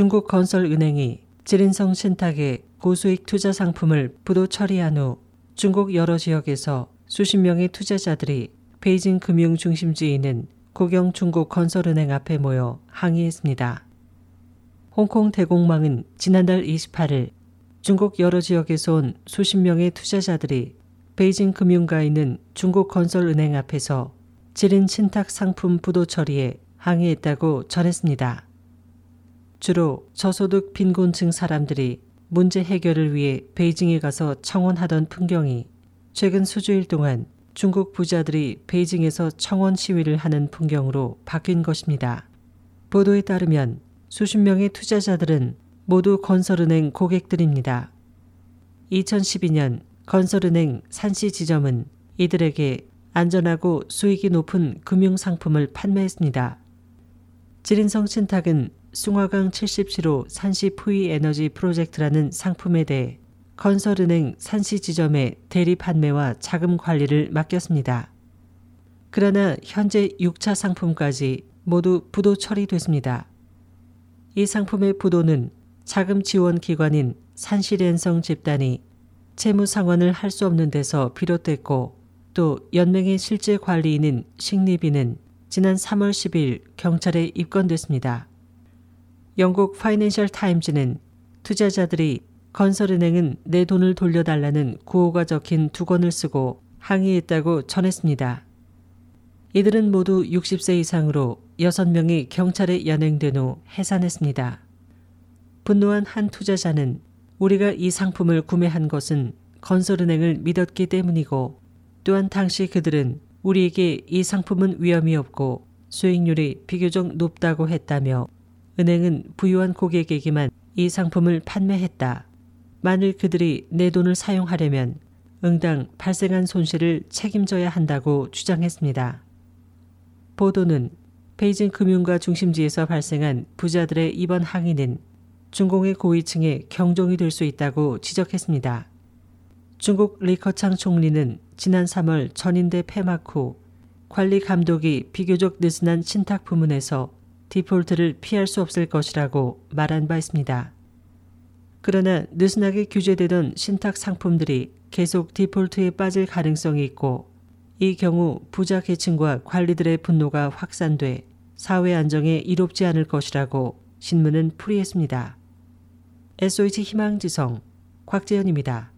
중국 건설은행이 지린성 신탁의 고수익 투자 상품을 부도 처리한 후 중국 여러 지역에서 수십 명의 투자자들이 베이징 금융 중심지에 있는 고경 중국 건설은행 앞에 모여 항의했습니다. 홍콩 대공망은 지난달 28일 중국 여러 지역에서 온 수십 명의 투자자들이 베이징 금융가에 있는 중국 건설은행 앞에서 지린 신탁 상품 부도 처리에 항의했다고 전했습니다. 주로 저소득 빈곤층 사람들이 문제 해결을 위해 베이징에 가서 청원하던 풍경이 최근 수주일 동안 중국 부자들이 베이징에서 청원 시위를 하는 풍경으로 바뀐 것입니다. 보도에 따르면 수십 명의 투자자들은 모두 건설은행 고객들입니다. 2012년 건설은행 산시 지점은 이들에게 안전하고 수익이 높은 금융 상품을 판매했습니다. 지린성 신탁은 숭화강 70시로 산시 푸이 에너지 프로젝트라는 상품에 대해 건설은행 산시 지점의 대리 판매와 자금 관리를 맡겼습니다. 그러나 현재 6차 상품까지 모두 부도 처리됐습니다. 이 상품의 부도는 자금 지원 기관인 산시랜성 집단이 채무 상환을 할 수 없는 데서 비롯됐고 또 연맹의 실제 관리인인 식리비는 지난 3월 10일 경찰에 입건됐습니다. 영국 파이낸셜 타임즈는 투자자들이 건설은행은 내 돈을 돌려달라는 구호가 적힌 두 권을 쓰고 항의했다고 전했습니다. 이들은 모두 60세 이상으로 6명이 경찰에 연행된 후 해산했습니다. 분노한 한 투자자는 우리가 이 상품을 구매한 것은 건설은행을 믿었기 때문이고 또한 당시 그들은 우리에게 이 상품은 위험이 없고 수익률이 비교적 높다고 했다며 은행은 부유한 고객에게만 이 상품을 판매했다. 만일 그들이 내 돈을 사용하려면 응당 발생한 손실을 책임져야 한다고 주장했습니다. 보도는 베이징 금융가 중심지에서 발생한 부자들의 이번 항의는 중공의 고위층에 경종이 될 수 있다고 지적했습니다. 중국 리커창 총리는 지난 3월 전인대 폐막 후 관리 감독이 비교적 느슨한 신탁 부문에서 디폴트를 피할 수 없을 것이라고 말한 바 있습니다. 그러나 느슨하게 규제되던 신탁 상품들이 계속 디폴트에 빠질 가능성이 있고 이 경우 부자 계층과 관리들의 분노가 확산돼 사회 안정에 이롭지 않을 것이라고 신문은 풀이했습니다. SOH 희망지성 곽재현입니다.